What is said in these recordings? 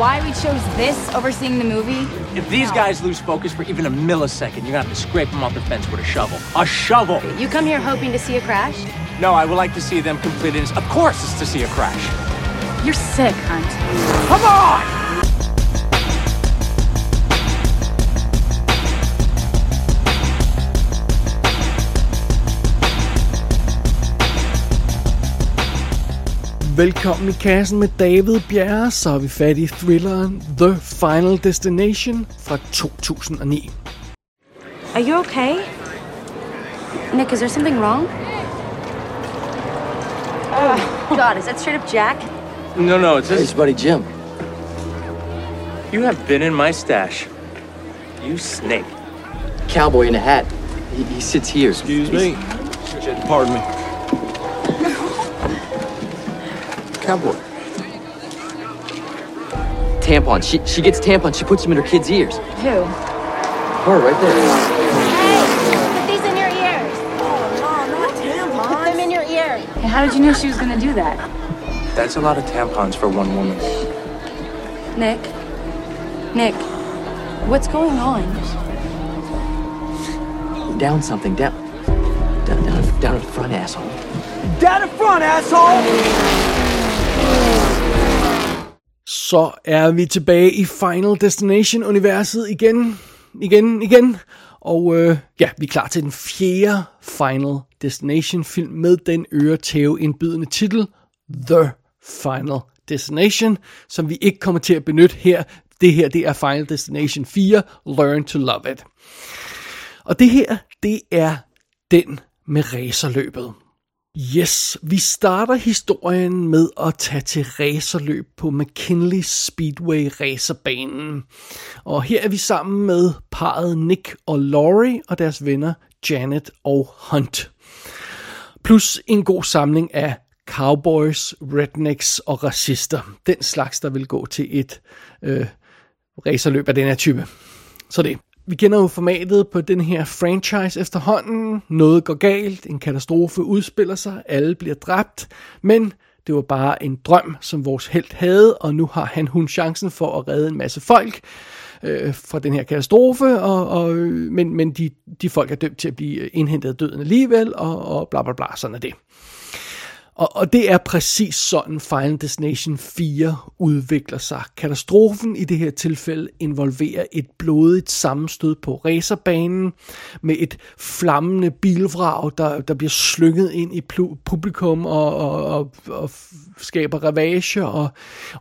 why we chose this over seeing the movie? If these No. guys lose focus for even a millisecond, you're gonna have to scrape them off the fence with a shovel. A shovel! You come here hoping to see a crash? No, I would like to see them complete it. Of course, it's to see a crash. You're sick, Hunt. Come on! Velkommen i kassen med David Bjerre, så er vi fat i thrilleren The Final Destination fra 2009. Are you okay? Nick, is there something wrong? Oh, God, is that straight up Jack? No, no, it's Hey, buddy Jim. You have been in my stash. You snake. Cowboy in a hat. He, he sits here. Excuse me. Pardon me. Cowboy. Tampon. She she gets tampons. She puts them in her kids' ears. Who? Her right there. Hey, put these in your ears. Oh, no, not tampons. Put them in your ear. Hey, how did you know she was gonna do that? That's a lot of tampons for one woman. Nick? Nick, what's going on? Down something. Down. Down, down, down at the front, asshole. Down in front, asshole! Så er vi tilbage i Final Destination-universet igen, igen, igen. Og øh, ja, vi er klar til den fjerde Final Destination-film med den øretæve indbydende titel, The Final Destination, som vi ikke kommer til at benytte her. Det her, det er Final Destination 4, Learn to Love It. Og det her, det er den med racerløbet. Yes, vi starter historien med at tage til racerløb på McKinley Speedway racerbanen. Og her er vi sammen med parret Nick og Laurie og deres venner Janet og Hunt. Plus en god samling af cowboys, rednecks og racister. Den slags, der vil gå til et øh, racerløb af den her type. Så det. Vi kender jo formatet på den her franchise efterhånden. Noget går galt, en katastrofe udspiller sig, alle bliver dræbt, men det var bare en drøm, som vores held havde, og nu har han hun chancen for at redde en masse folk øh, fra den her katastrofe, og, og, men, men de, de folk er dømt til at blive indhentet af døden alligevel, og, og bla bla bla, sådan er det. Og, og det er præcis sådan Final Destination 4 udvikler sig. Katastrofen i det her tilfælde involverer et blodigt sammenstød på racerbanen med et flammende bilvrag, der, der bliver slynget ind i publikum og, og, og, og skaber ravage. Og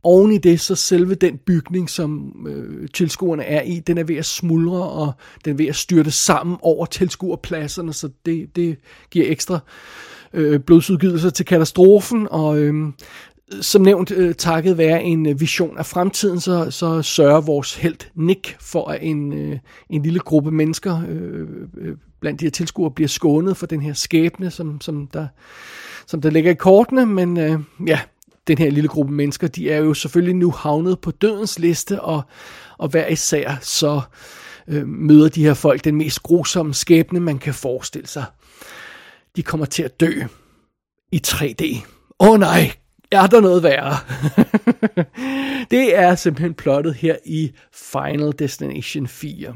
oven i det, så selve den bygning, som øh, tilskuerne er i, den er ved at smuldre, og den er ved at styrte sammen over tilskuerpladserne, så det, det giver ekstra øh, Øh, blodsudgydelser til katastrofen, og øh, som nævnt, øh, takket være en øh, vision af fremtiden, så, så sørger vores held Nick for, at en, øh, en lille gruppe mennesker øh, øh, blandt de her tilskuere bliver skånet for den her skæbne, som, som, der, som der ligger i kortene, men øh, ja, den her lille gruppe mennesker, de er jo selvfølgelig nu havnet på dødens liste, og, og hver især så øh, møder de her folk den mest grusomme skæbne, man kan forestille sig de kommer til at dø i 3D. Åh oh, nej, er der noget værre? det er simpelthen plottet her i Final Destination 4.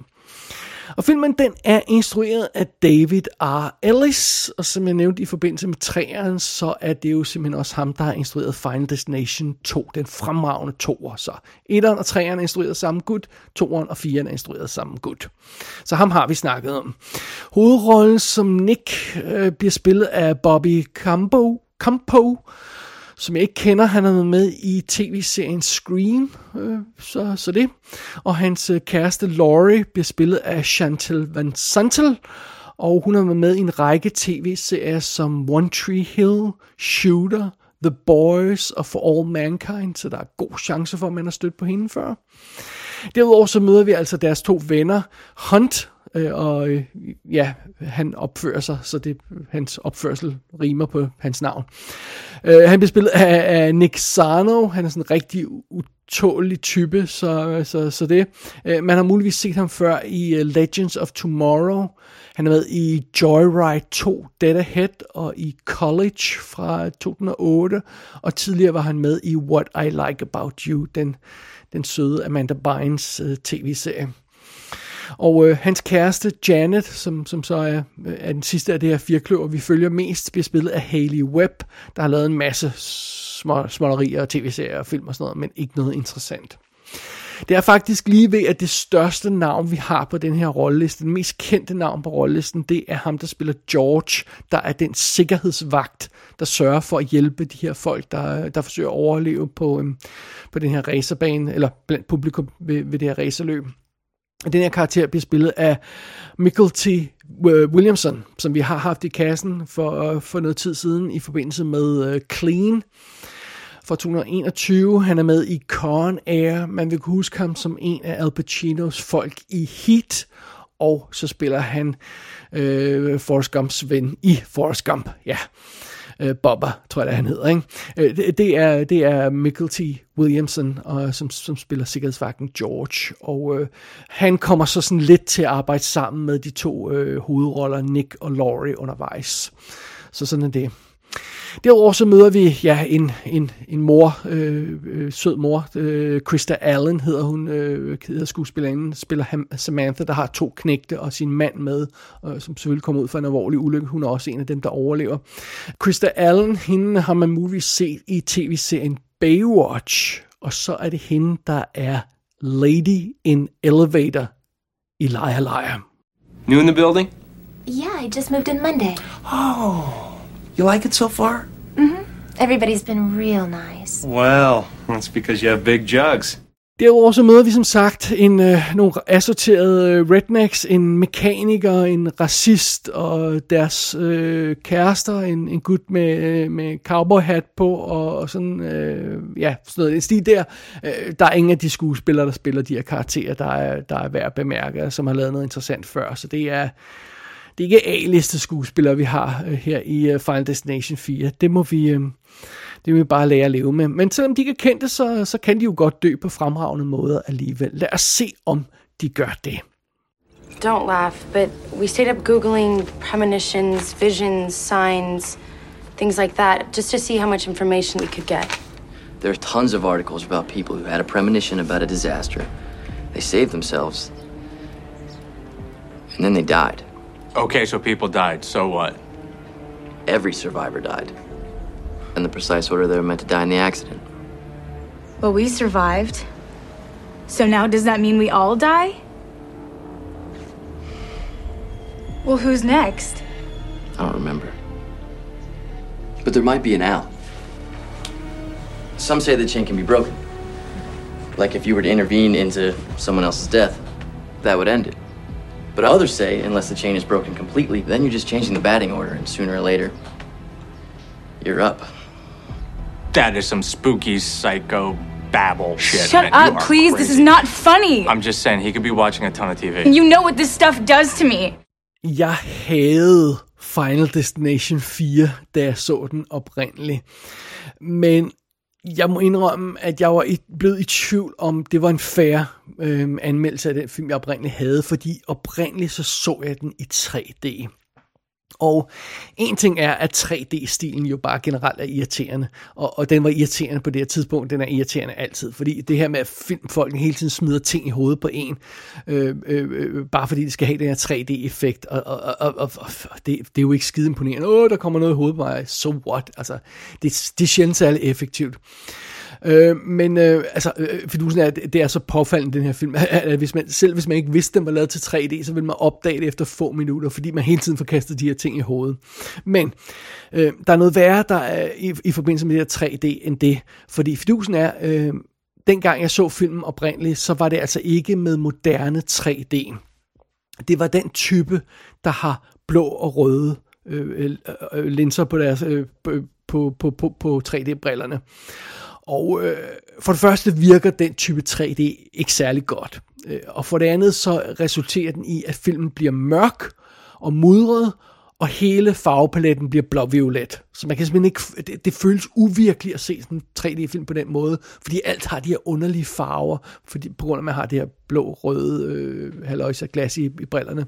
Og filmen den er instrueret af David R. Ellis, og som jeg nævnte i forbindelse med træeren, så er det jo simpelthen også ham, der har instrueret Final Destination 2, den fremragende toer. Så 1'eren og 3'eren er instrueret samme gut, 2'eren og 4'eren er instrueret samme gut. Så ham har vi snakket om. Hovedrollen som Nick øh, bliver spillet af Bobby Campo, Campo som jeg ikke kender. Han har været med i tv-serien Scream, øh, så, så det. Og hans øh, kæreste Laurie bliver spillet af Chantal Van Santel, og hun har været med i en række tv-serier som One Tree Hill, Shooter, The Boys og For All Mankind, så der er god chance for, at man har stødt på hende før. Derudover så møder vi altså deres to venner, Hunt, øh, og øh, ja, han opfører sig, så det hans opførsel rimer på hans navn. Øh, han bliver spillet af, af Nick Sarno, han er sådan en rigtig utålig type, så, så, så det. Øh, man har muligvis set ham før i uh, Legends of Tomorrow, han har været i Joyride 2 Dead Ahead og i College fra 2008, og tidligere var han med i What I Like About You, den, den søde Amanda Bynes uh, tv-serie. Og øh, hans kæreste Janet, som, som så er, øh, er den sidste af det her firkløver, vi følger mest, bliver spillet af Haley Webb, der har lavet en masse små, smålerier og tv-serier og film og sådan noget, men ikke noget interessant. Det er faktisk lige ved, at det største navn, vi har på den her rolleliste, den mest kendte navn på rollelisten, det er ham, der spiller George, der er den sikkerhedsvagt, der sørger for at hjælpe de her folk, der, der forsøger at overleve på, øhm, på den her racerbane, eller blandt publikum ved, ved det her racerløb. Den her karakter bliver spillet af Michael T. Williamson, som vi har haft i kassen for, øh, for noget tid siden i forbindelse med uh, Clean fra 2021. Han er med i Con Air. Man vil kunne huske ham som en af Al Pacinos folk i Heat. Og så spiller han øh, Forrest Gumps ven i Forrest Gump. Ja, øh, Bobber, tror jeg, det han hedder. Ikke? Øh, det, det, er, det er Michael T. Williamson, og, som, som spiller sikkerhedsvagten George. Og øh, han kommer så sådan lidt til at arbejde sammen med de to øh, hovedroller, Nick og Laurie, undervejs. Så sådan er det. Derudover så møder vi ja, en, en, en mor, øh, øh, sød mor, øh, Krista Allen hedder hun, øh, hedder skuespillerinden, spiller ham, Samantha, der har to knægte og sin mand med, øh, som selvfølgelig kommer ud fra en alvorlig ulykke. Hun er også en af dem, der overlever. Krista Allen, hende har man muligvis set i tv-serien Baywatch, og så er det hende, der er Lady in Elevator i Liar Liar. New in the building? Yeah, I just moved in Monday. Oh. You like it so far? Mm-hmm. Everybody's been real nice. Well, that's because you have big jugs. Derudover så møder vi som sagt en, øh, nogle assorterede øh, rednecks, en mekaniker, en racist og deres øh, kærester, en, en gut med, øh, med cowboyhat på og, og sådan, øh, ja, sådan noget en stil der. Øh, der er ingen af de skuespillere, der spiller de her karakterer, der er, der er værd at bemærke, som har lavet noget interessant før, så det er det er ikke A-liste skuespillere, vi har øh, her i uh, Final Destination 4. Det må vi, øh, det må vi bare lære at leve med. Men selvom de ikke er kendte, så, så kan de jo godt dø på fremragende måder alligevel. Lad os se, om de gør det. Don't laugh, but we stayed up Googling premonitions, visions, signs, things like that, just to see how much information we could get. There are tons of articles about people who had a premonition about a disaster. They saved themselves, and then they died. Okay, so people died. So what? Every survivor died. In the precise order they were meant to die in the accident. Well, we survived. So now does that mean we all die? Well, who's next? I don't remember. But there might be an out. Some say the chain can be broken. Like if you were to intervene into someone else's death, that would end it. But others say, unless the chain is broken completely, then you're just changing the batting order, and sooner or later, you're up. That is some spooky psycho babble shit. Shut man. Up, are please. This is not funny. I'm just saying, he could be watching a ton of TV. You know what this stuff does to me. Jeg havde Final Destination 4, da jeg så den oprindeligt. Men jeg må indrømme, at jeg var i, blevet i tvivl om, det var en fair øh, anmeldelse af den film, jeg oprindeligt havde, fordi oprindeligt så så jeg den i 3D. Og en ting er, at 3D-stilen jo bare generelt er irriterende, og, og den var irriterende på det her tidspunkt, den er irriterende altid, fordi det her med, at filmfolkene hele tiden smider ting i hovedet på en, øh, øh, øh, bare fordi de skal have den her 3D-effekt, og, og, og, og, og det, det er jo ikke skide imponerende, åh, der kommer noget i hovedet på mig, so what, altså, det, det er sjældent særlig effektivt. Øh, men øh, altså, øh, fidusen er, at det er så påfaldende, den her film, at hvis man, selv hvis man ikke vidste, den var lavet til 3D, så ville man opdage det efter få minutter, fordi man hele tiden får kastet de her ting i hovedet. Men øh, der er noget værre der er i, i forbindelse med det her 3D end det, fordi fidusen er, øh, dengang jeg så filmen oprindeligt, så var det altså ikke med moderne 3D. Det var den type, der har blå og røde øh, øh, øh linser på deres øh, på, på, på, på 3D-brillerne. Og øh, for det første virker den type 3D ikke særlig godt. Øh, og for det andet så resulterer den i, at filmen bliver mørk og mudret, og hele farvepaletten bliver blåviolet. Så man kan simpelthen ikke, det, det føles uvirkeligt at se sådan en 3D-film på den måde, fordi alt har de her underlige farver, fordi, på grund af, at man har det her blå-røde øh, halvøjse glas i, i brillerne.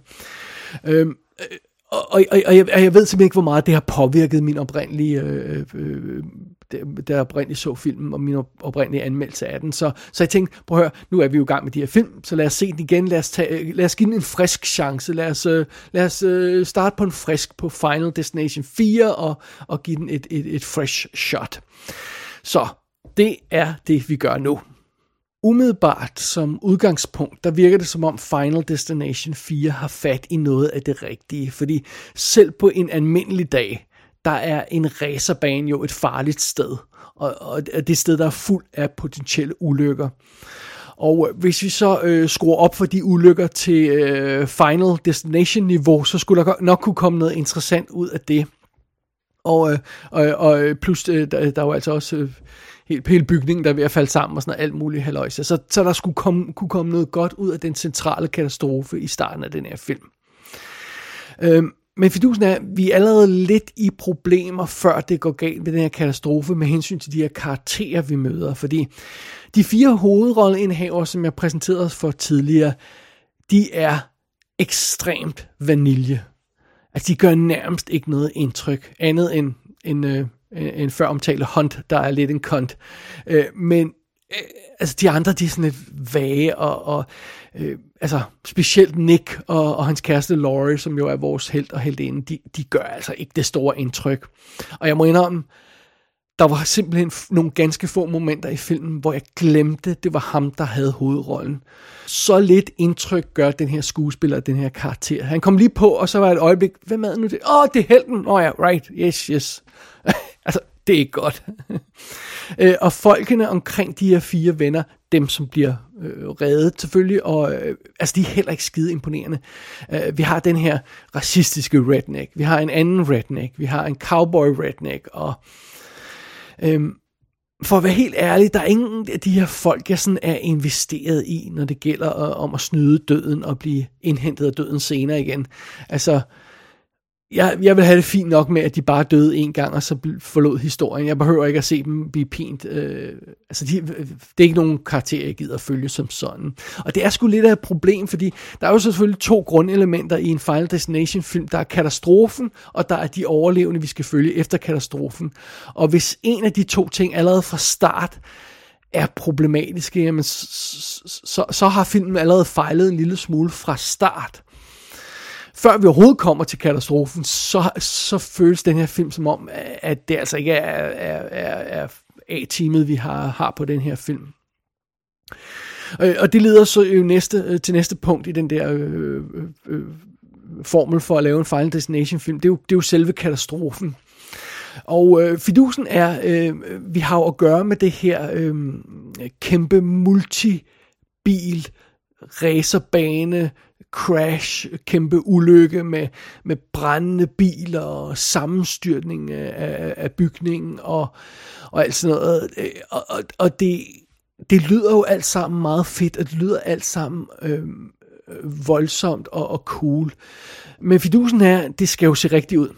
Øhm, øh, og, og, og, jeg, og jeg ved simpelthen ikke, hvor meget det har påvirket min oprindelige, øh, øh, da jeg oprindeligt så filmen, og min oprindelige anmeldelse af den. Så, så jeg tænkte, prøv at høre, nu er vi jo i gang med de her film, så lad os se den igen, lad os, tage, lad os give den en frisk chance, lad os, øh, lad os øh, starte på en frisk på Final Destination 4, og, og give den et, et, et fresh shot. Så det er det, vi gør nu umiddelbart som udgangspunkt, der virker det som om Final Destination 4 har fat i noget af det rigtige, fordi selv på en almindelig dag, der er en racerbane jo et farligt sted, og, og det sted, der er fuld af potentielle ulykker. Og øh, hvis vi så øh, skruer op for de ulykker til øh, Final Destination niveau, så skulle der nok kunne komme noget interessant ud af det. Og, øh, og, og øh, plus, øh, der, der er jo altså også øh, hele, hele bygningen, der er ved at falde sammen og sådan noget, alt muligt haløjse. Så, så der skulle komme, kunne komme noget godt ud af den centrale katastrofe i starten af den her film. Øhm, men fidusen er, at vi er allerede lidt i problemer, før det går galt med den her katastrofe, med hensyn til de her karakterer, vi møder. Fordi de fire hovedrolleindhaver, som jeg præsenterede for tidligere, de er ekstremt vanilje. Altså, de gør nærmest ikke noget indtryk, andet end en, øh, en før omtalte Hunt, der er lidt en kont. Øh, men øh, altså de andre, de er sådan lidt vage, og, og øh, altså specielt Nick og, og hans kæreste Laurie, som jo er vores held og heldinde, de, de gør altså ikke det store indtryk. Og jeg må indrømme, der var simpelthen nogle ganske få momenter i filmen, hvor jeg glemte, det var ham, der havde hovedrollen. Så lidt indtryk gør den her skuespiller, den her karakter. Han kom lige på, og så var et øjeblik, hvem er nu det? Åh, oh, det er helten! Åh oh, ja, right, yes, yes. altså, det er ikke godt. Øh, og folkene omkring de her fire venner, dem som bliver øh, reddet selvfølgelig, og øh, altså de er heller ikke skide imponerende. Øh, vi har den her racistiske redneck, vi har en anden redneck, vi har en cowboy redneck, og øh, for at være helt ærlig, der er ingen af de her folk, jeg sådan er investeret i, når det gælder øh, om at snyde døden og blive indhentet af døden senere igen. Altså, øh, jeg, jeg vil have det fint nok med, at de bare døde en gang, og så forlod historien. Jeg behøver ikke at se dem blive pint. Øh, altså, de, det er ikke nogen karakter, jeg gider at følge som sådan. Og det er sgu lidt af et problem, fordi der er jo selvfølgelig to grundelementer i en Final Destination-film. Der er katastrofen, og der er de overlevende, vi skal følge efter katastrofen. Og hvis en af de to ting allerede fra start er problematiske, jamen, så, så, så har filmen allerede fejlet en lille smule fra start før vi overhovedet kommer til katastrofen, så, så føles den her film som om, at det altså ikke er, er, er, er A-teamet, vi har, har på den her film. Øh, og det leder så jo næste, øh, til næste punkt i den der øh, øh, øh formel for at lave en Final Destination film. Det er jo, det er jo selve katastrofen. Og øh, fidusen er, øh, vi har jo at gøre med det her øh, kæmpe multibil racerbane crash, kæmpe ulykke med, med brændende biler og sammenstyrtning af, af bygningen og, og alt sådan noget. Og, og, og det, det lyder jo alt sammen meget fedt, og det lyder alt sammen øh, voldsomt og, og cool. Men fidusen er, det skal jo se rigtigt ud.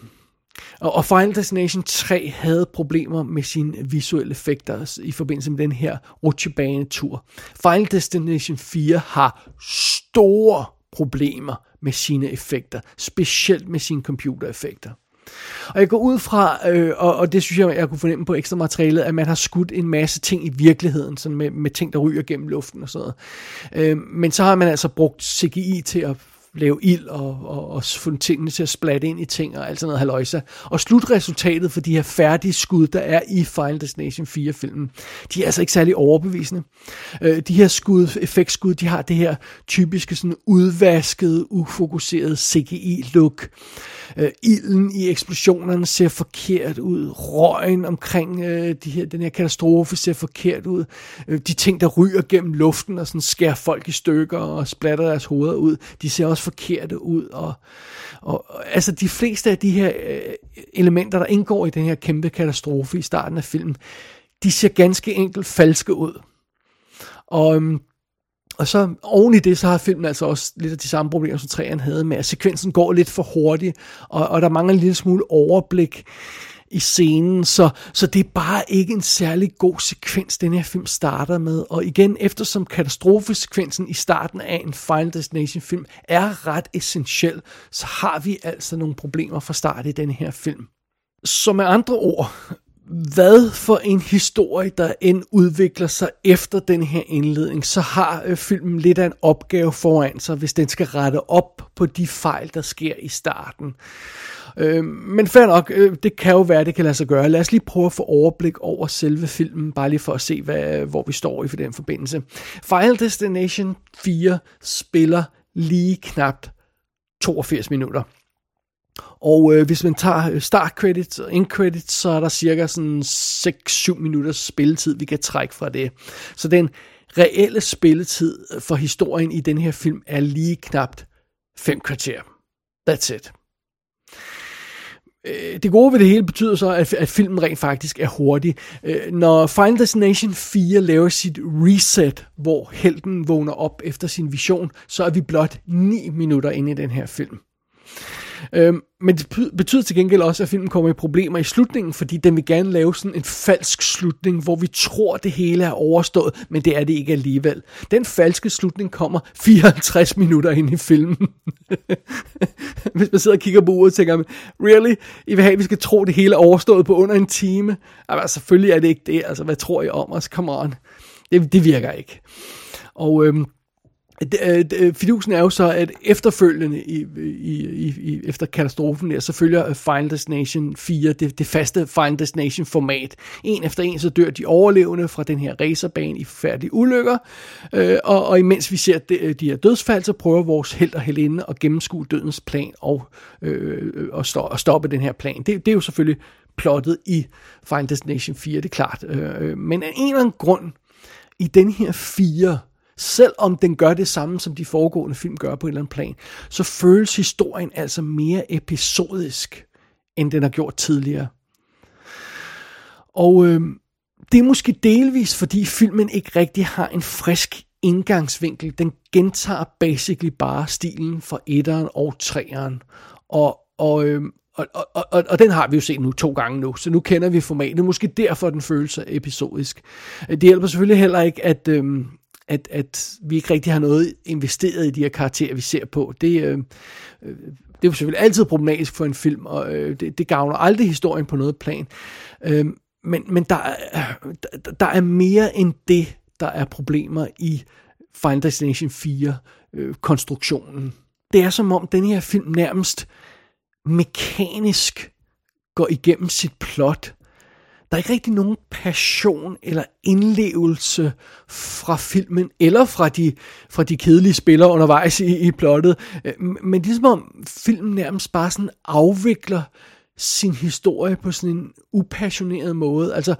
Og, og Final Destination 3 havde problemer med sine visuelle effekter i forbindelse med den her rutsjebanetur. Final Destination 4 har store problemer med sine effekter, specielt med sine computereffekter. Og jeg går ud fra, øh, og, og det synes jeg, jeg kunne fornemme på ekstra materialet, at man har skudt en masse ting i virkeligheden, sådan med, med ting, der ryger gennem luften og sådan noget. Øh, men så har man altså brugt CGI til at lave ild og, og, og få tingene til at splatte ind i ting og alt sådan noget haløjsa. Og slutresultatet for de her færdige skud, der er i Final Destination 4-filmen, de er altså ikke særlig overbevisende. Øh, de her skud, effektskud, de har det her typiske sådan udvaskede, ufokuserede CGI-look. Øh, ilden i eksplosionerne ser forkert ud. Røgen omkring øh, de her, den her katastrofe ser forkert ud. Øh, de ting, der ryger gennem luften og sådan skærer folk i stykker og splatter deres hoveder ud, de ser også forkerte ud. Og, og altså de fleste af de her øh, elementer, der indgår i den her kæmpe katastrofe i starten af filmen, de ser ganske enkelt falske ud. Og, øhm, Og så oven i det, så har filmen altså også lidt af de samme problemer, som træerne havde med, at sekvensen går lidt for hurtigt, og, og der mangler en lille smule overblik i scenen, så, så det er bare ikke en særlig god sekvens, den her film starter med. Og igen, eftersom katastrofesekvensen i starten af en Final Destination film er ret essentiel, så har vi altså nogle problemer fra start i den her film. Så med andre ord, hvad for en historie, der end udvikler sig efter den her indledning, så har øh, filmen lidt af en opgave foran sig, hvis den skal rette op på de fejl, der sker i starten. Øh, men fair nok, øh, det kan jo være, det kan lade sig gøre. Lad os lige prøve at få overblik over selve filmen, bare lige for at se, hvad, hvor vi står i for den forbindelse. Final Destination 4 spiller lige knapt 82 minutter. Og øh, hvis man tager øh, start credits og end credits, så er der cirka sådan 6-7 minutters spilletid, vi kan trække fra det. Så den reelle spilletid for historien i den her film er lige knapt 5 kvarter. That's it. Øh, det gode ved det hele betyder så, at, at filmen rent faktisk er hurtig. Øh, når Final Destination 4 laver sit reset, hvor helten vågner op efter sin vision, så er vi blot 9 minutter inde i den her film. Øhm, men det betyder til gengæld også, at filmen kommer i problemer i slutningen, fordi den vil gerne lave sådan en falsk slutning, hvor vi tror, det hele er overstået, men det er det ikke alligevel. Den falske slutning kommer 54 minutter ind i filmen. Hvis man sidder og kigger på uret og tænker, really? I vil have, at vi skal tro, det hele er overstået på under en time? Altså, selvfølgelig er det ikke det. Altså, hvad tror I om os? Come on. Det, det virker ikke. Og øhm, øh, Øh, øh, fidusen er jo så, at efterfølgende i, i, i, efter katastrofen der, så følger øh, Final Destination 4 det, det faste Final Destination format. En efter en så dør de overlevende fra den her racerbane i forfærdelige ulykker, øh, og, og imens vi ser de, de her dødsfald, så prøver vores held og helinde at gennemskue dødens plan og, øh, og, stå, og stoppe den her plan. Det, det er jo selvfølgelig plottet i Final Destination 4, det er klart. Øh, men af en eller anden grund, i den her 4 selvom den gør det samme, som de foregående film gør på en eller anden plan, så føles historien altså mere episodisk, end den har gjort tidligere. Og øh, det er måske delvis, fordi filmen ikke rigtig har en frisk indgangsvinkel. Den gentager basically bare stilen fra etteren og treeren. Og, og, øh, og, og, og, og den har vi jo set nu to gange nu, så nu kender vi formatet. Måske derfor den føles episodisk. Det hjælper selvfølgelig heller ikke, at, øhm, at, at vi ikke rigtig har noget investeret i de her karakterer, vi ser på. Det, øh, øh, det er jo selvfølgelig altid problematisk for en film, og øh, det, det gavner aldrig historien på noget plan. Øh, men men der, er, der er mere end det, der er problemer i Final Destination 4 øh, konstruktionen. Det er som om den her film nærmest mekanisk går igennem sit plot der er ikke rigtig nogen passion eller indlevelse fra filmen, eller fra de, fra de kedelige spillere undervejs i, i plottet. Øh, men det er som om filmen nærmest bare sådan afvikler sin historie på sådan en upassioneret måde. Altså,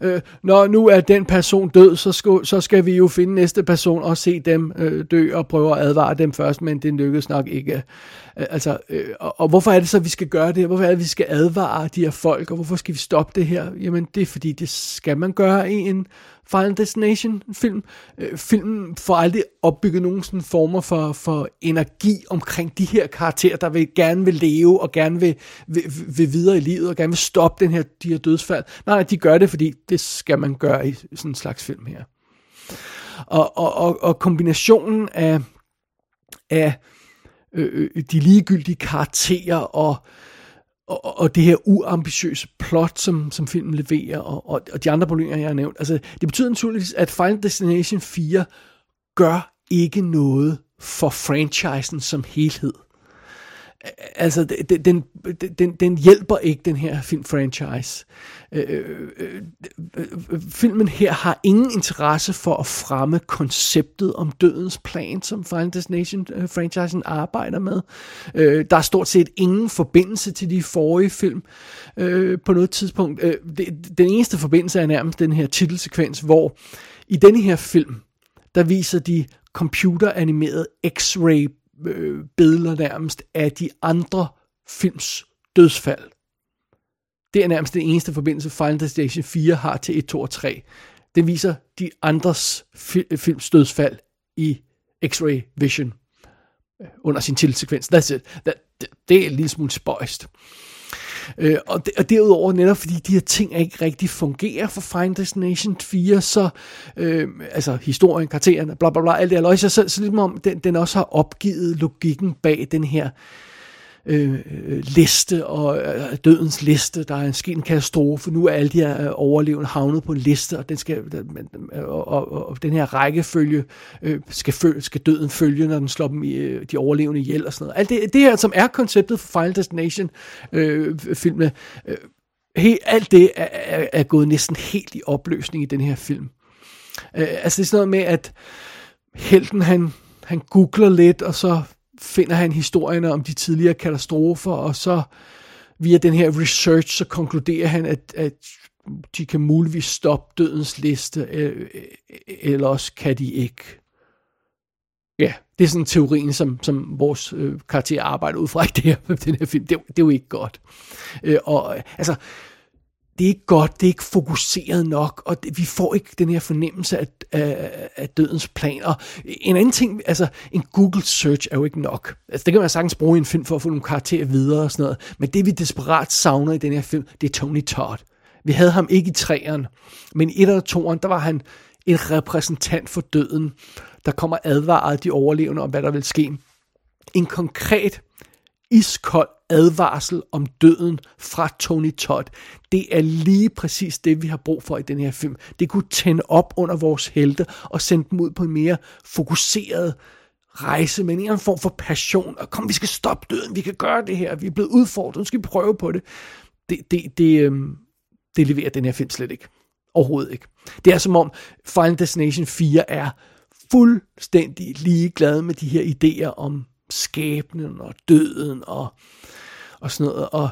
øh, når nu er den person død, så skal, så skal vi jo finde næste person og se dem øh, dø og prøve at advare dem først, men det lykkedes nok ikke. Øh, altså, øh, og, og hvorfor er det så, at vi skal gøre det? Hvorfor er det, at vi skal advare de her folk, og hvorfor skal vi stoppe det her? Jamen, det er fordi, det skal man gøre i en Final Destination film. Øh, filmen får aldrig opbygget nogen sådan former for, for energi omkring de her karakterer, der vil, gerne vil leve og gerne vil, vil, vil videre i livet og gerne vil stoppe den her, de her dødsfald. Nej, de gør det, fordi det skal man gøre i sådan en slags film her. Og, og, og, og kombinationen af, af øh, øh, de ligegyldige karakterer og og, og det her uambitiøse plot, som, som filmen leverer, og, og, og de andre problemer, jeg har nævnt. Altså, det betyder naturligvis, at Final Destination 4 gør ikke noget for franchisen som helhed altså, den, den, den hjælper ikke den her filmfranchise. Øh, øh, øh, øh, filmen her har ingen interesse for at fremme konceptet om dødens plan, som Final Destination-franchisen øh, arbejder med. Øh, der er stort set ingen forbindelse til de forrige film øh, på noget tidspunkt. Øh, det, den eneste forbindelse er nærmest den her titelsekvens, hvor i denne her film, der viser de computeranimerede X-ray øh, billeder nærmest af de andre films dødsfald. Det er nærmest den eneste forbindelse, Final Destination 4 har til 1, 2 og 3. Den viser de andres fi- films dødsfald i X-ray vision øh, under sin titelsekvens. That's it. That, det, det er en lille smule spøjst. Øh, og, de, og derudover netop fordi de her ting ikke rigtig fungerer for Final Destination 4, så øh, altså historien, karaktererne, bla bla bla, alt det her, så, så, så ligesom om den, den også har opgivet logikken bag den her øh, liste og øh, dødens liste. Der er sket en katastrofe. Nu er alle de her øh, overlevende havnet på en liste, og den, skal, og, og, og den her rækkefølge øh, skal, føl, skal døden følge, når den slår dem i, øh, de overlevende ihjel og sådan noget. Alt det, det her, som er konceptet for Final Destination øh, filmene, øh, alt det er, er, er gået næsten helt i opløsning i den her film. Øh, altså det er sådan noget med, at helten han, han googler lidt, og så finder han historierne om de tidligere katastrofer, og så via den her research, så konkluderer han, at, at de kan muligvis stoppe dødens liste, øh, øh eller også kan de ikke. Ja, det er sådan teorien, som, som vores øh, karakter arbejder ud fra i det her, den her film. Det, det er jo ikke godt. Øh, og altså, det er ikke godt, det er ikke fokuseret nok, og det, vi får ikke den her fornemmelse af, af, af dødens planer. En anden ting, altså en Google search er jo ikke nok. Altså det kan man sagtens bruge i en film for at få nogle karakterer videre og sådan noget, men det vi desperat savner i den her film, det er Tony Todd. Vi havde ham ikke i træerne, men i et og toeren, der var han en repræsentant for døden, der kommer advaret de overlevende om, hvad der vil ske. En konkret iskold advarsel om døden fra Tony Todd. Det er lige præcis det, vi har brug for i den her film. Det kunne tænde op under vores helte og sende dem ud på en mere fokuseret rejse med en eller anden form for passion. Og kom, vi skal stoppe døden, vi kan gøre det her, vi er blevet udfordret, nu skal vi prøve på det. Det, det, det, øhm, det leverer den her film slet ikke. Overhovedet ikke. Det er som om Final Destination 4 er fuldstændig ligeglad med de her idéer om skæbnen og døden og, og sådan noget. Og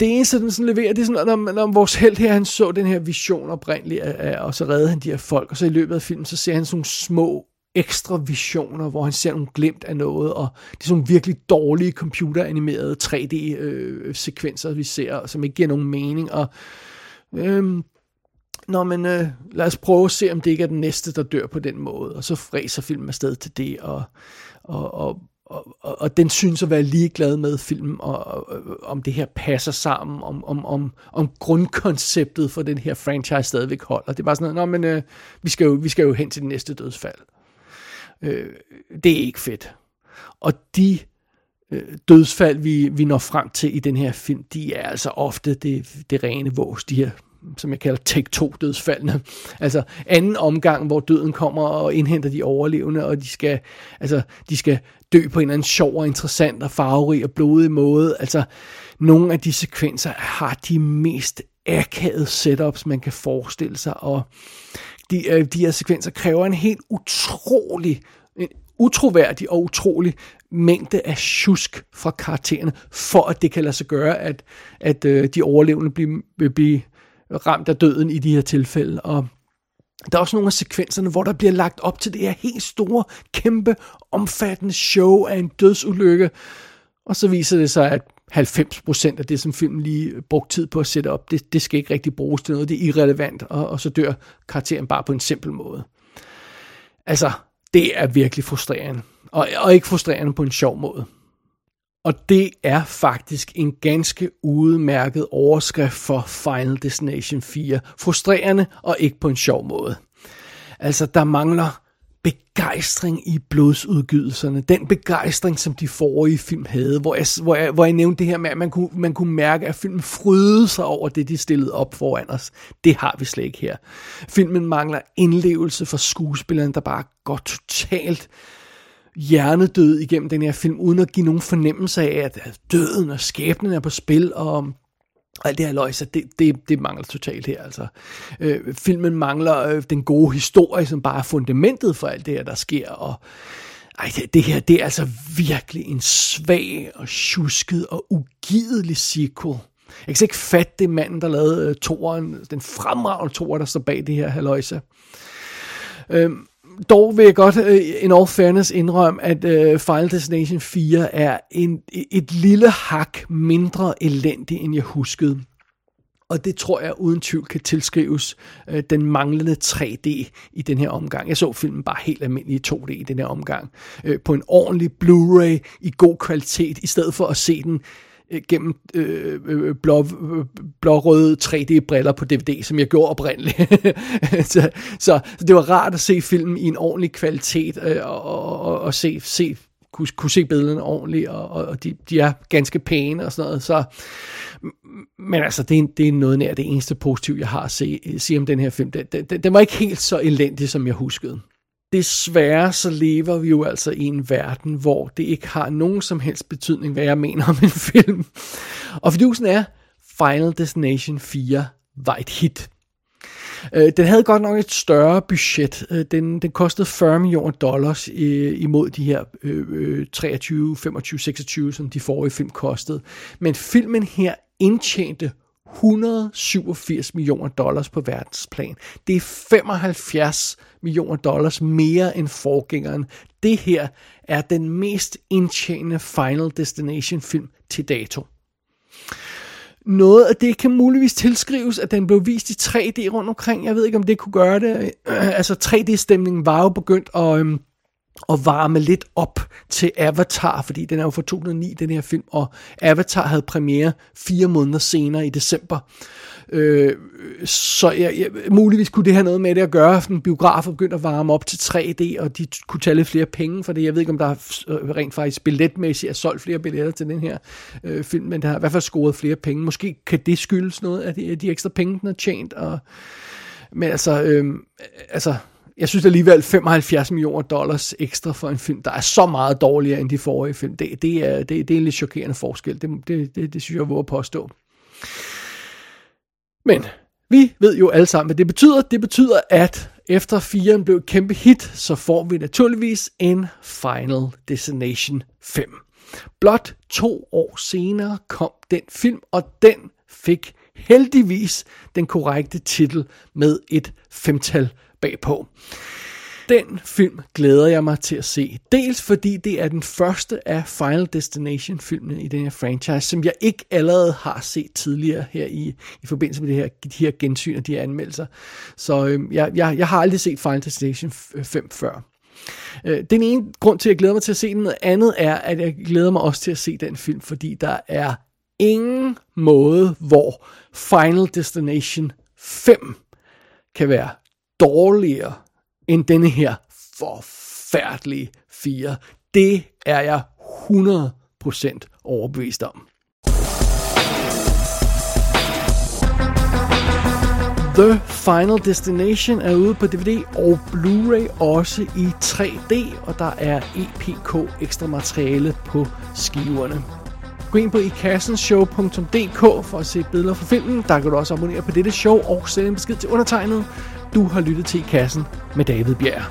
det eneste, den sådan leverer, det er sådan, når, når vores held her, han så den her vision oprindeligt, af, og så redder han de her folk, og så i løbet af filmen, så ser han sådan nogle små ekstra visioner, hvor han ser nogle glimt af noget, og det er sådan nogle virkelig dårlige computeranimerede 3D-sekvenser, øh, vi ser, som ikke giver nogen mening, og øhm, Nå, men øh, lad os prøve at se, om det ikke er den næste, der dør på den måde. Og så fræser filmen afsted til det, og, og, og, og, og, og den synes at være ligeglad med filmen, og, og, om det her passer sammen, om, om, om, om grundkonceptet for den her franchise stadigvæk holder. Det er bare sådan noget, Nå, men øh, vi, skal jo, vi skal jo hen til det næste dødsfald. Øh, det er ikke fedt. Og de øh, dødsfald, vi, vi når frem til i den her film, de er altså ofte det, det rene vås, de her som jeg kalder take 2 dødsfaldene. Altså anden omgang, hvor døden kommer og indhenter de overlevende, og de skal, altså, de skal dø på en eller anden sjov og interessant og farverig og blodig måde. Altså nogle af de sekvenser har de mest akavede setups, man kan forestille sig, og de, øh, de her sekvenser kræver en helt utrolig, en utroværdig og utrolig mængde af tjusk fra karaktererne, for at det kan lade sig gøre, at, at øh, de overlevende bliver, bliver ramt af døden i de her tilfælde. Og der er også nogle af sekvenserne, hvor der bliver lagt op til det her helt store, kæmpe, omfattende show af en dødsulykke. Og så viser det sig, at 90% af det, som filmen lige brugte tid på at sætte op, det, det skal ikke rigtig bruges til noget. Det er irrelevant, og, og så dør karakteren bare på en simpel måde. Altså, det er virkelig frustrerende. Og, og ikke frustrerende på en sjov måde. Og det er faktisk en ganske udmærket overskrift for Final Destination 4. Frustrerende og ikke på en sjov måde. Altså, der mangler begejstring i blodsudgydelserne. Den begejstring, som de forrige film havde, hvor jeg, hvor jeg, hvor jeg nævnte det her med, at man kunne, man kunne mærke, at filmen frydede sig over det, de stillede op foran os. Det har vi slet ikke her. Filmen mangler indlevelse for skuespilleren, der bare går totalt hjernedød igennem den her film, uden at give nogen fornemmelse af, at døden og skæbnen er på spil, og og alt det her løjse, det, det, det mangler totalt her. Altså. Øh, filmen mangler øh, den gode historie, som bare er fundamentet for alt det her, der sker. Og, ej, det, det her, det er altså virkelig en svag og tjusket og ugidelig sequel. Jeg kan ikke fatte det manden, der lavede øh, toren, den fremragende toer, der står bag det her haløjse. Øh, dog vil jeg godt øh, en in all fairness indrømme, at uh, Final Destination 4 er en, et lille hak mindre elendig, end jeg huskede. Og det tror jeg uden tvivl kan tilskrives øh, den manglende 3D i den her omgang. Jeg så filmen bare helt almindelig 2D i den her omgang. Øh, på en ordentlig Blu-ray i god kvalitet, i stedet for at se den øh, gennem øh, øh, blå, øh, blårøde 3D-briller på DVD, som jeg gjorde oprindeligt. så, så, så det var rart at se filmen i en ordentlig kvalitet, øh, og, og, og se, se kunne, kunne se billederne ordentligt, og, og de, de er ganske pæne og sådan noget. Så, men altså, det er, det er noget nær det eneste positive, jeg har at se, sige om den her film. Den, den, den var ikke helt så elendig, som jeg huskede. Desværre så lever vi jo altså i en verden, hvor det ikke har nogen som helst betydning, hvad jeg mener om en film. Og fidusen er, Final Destination 4 var et hit. Øh, den havde godt nok et større budget. Øh, den, den kostede 40 millioner dollars øh, imod de her øh, 23, 25, 26, som de forrige film kostede. Men filmen her indtjente 187 millioner dollars på verdensplan. Det er 75 millioner dollars mere end forgængeren. Det her er den mest indtjenende Final Destination film til dato. Noget af det kan muligvis tilskrives, at den blev vist i 3D rundt omkring. Jeg ved ikke, om det kunne gøre det. Altså 3D-stemningen var jo begyndt at, øhm, at varme lidt op til Avatar, fordi den er jo fra 2009, den her film, og Avatar havde premiere fire måneder senere i december. Øh, så jeg, jeg, muligvis kunne det have noget med det at gøre, at biografer begyndte at varme op til 3D, og de kunne tage lidt flere penge for det. Jeg ved ikke, om der er øh, rent faktisk billetmæssigt er solgt flere billetter til den her øh, film, men der har i hvert fald scoret flere penge. Måske kan det skyldes noget af de, de ekstra penge, den har tjent. Og, men altså, øh, altså jeg synes alligevel 75 millioner dollars ekstra for en film, der er så meget dårligere end de forrige film. Det, det, er, det, det er en lidt chokerende forskel. Det, det, det, det synes jeg, jeg våger påstå. Men vi ved jo alle sammen, hvad det betyder. Det betyder, at efter 4 blev et kæmpe hit, så får vi naturligvis en Final Destination 5. Blot to år senere kom den film, og den fik heldigvis den korrekte titel med et femtal bagpå. Den film glæder jeg mig til at se. Dels fordi det er den første af Final Destination filmene i den her franchise, som jeg ikke allerede har set tidligere her i, i forbindelse med det her, de her gensyn og de her anmeldelser. Så øhm, jeg, jeg, jeg har aldrig set Final Destination 5 før. Øh, den ene grund til, at jeg glæder mig til at se den, noget andet er, at jeg glæder mig også til at se den film, fordi der er ingen måde, hvor Final Destination 5 kan være dårligere end denne her forfærdelige 4. Det er jeg 100% overbevist om. The Final Destination er ude på DVD og Blu-ray også i 3D, og der er EPK ekstra materiale på skiverne. Gå ind på ikassenshow.dk for at se billeder fra filmen. Der kan du også abonnere på dette show og sende en besked til undertegnet. Du har lyttet til I Kassen med David Bjerg.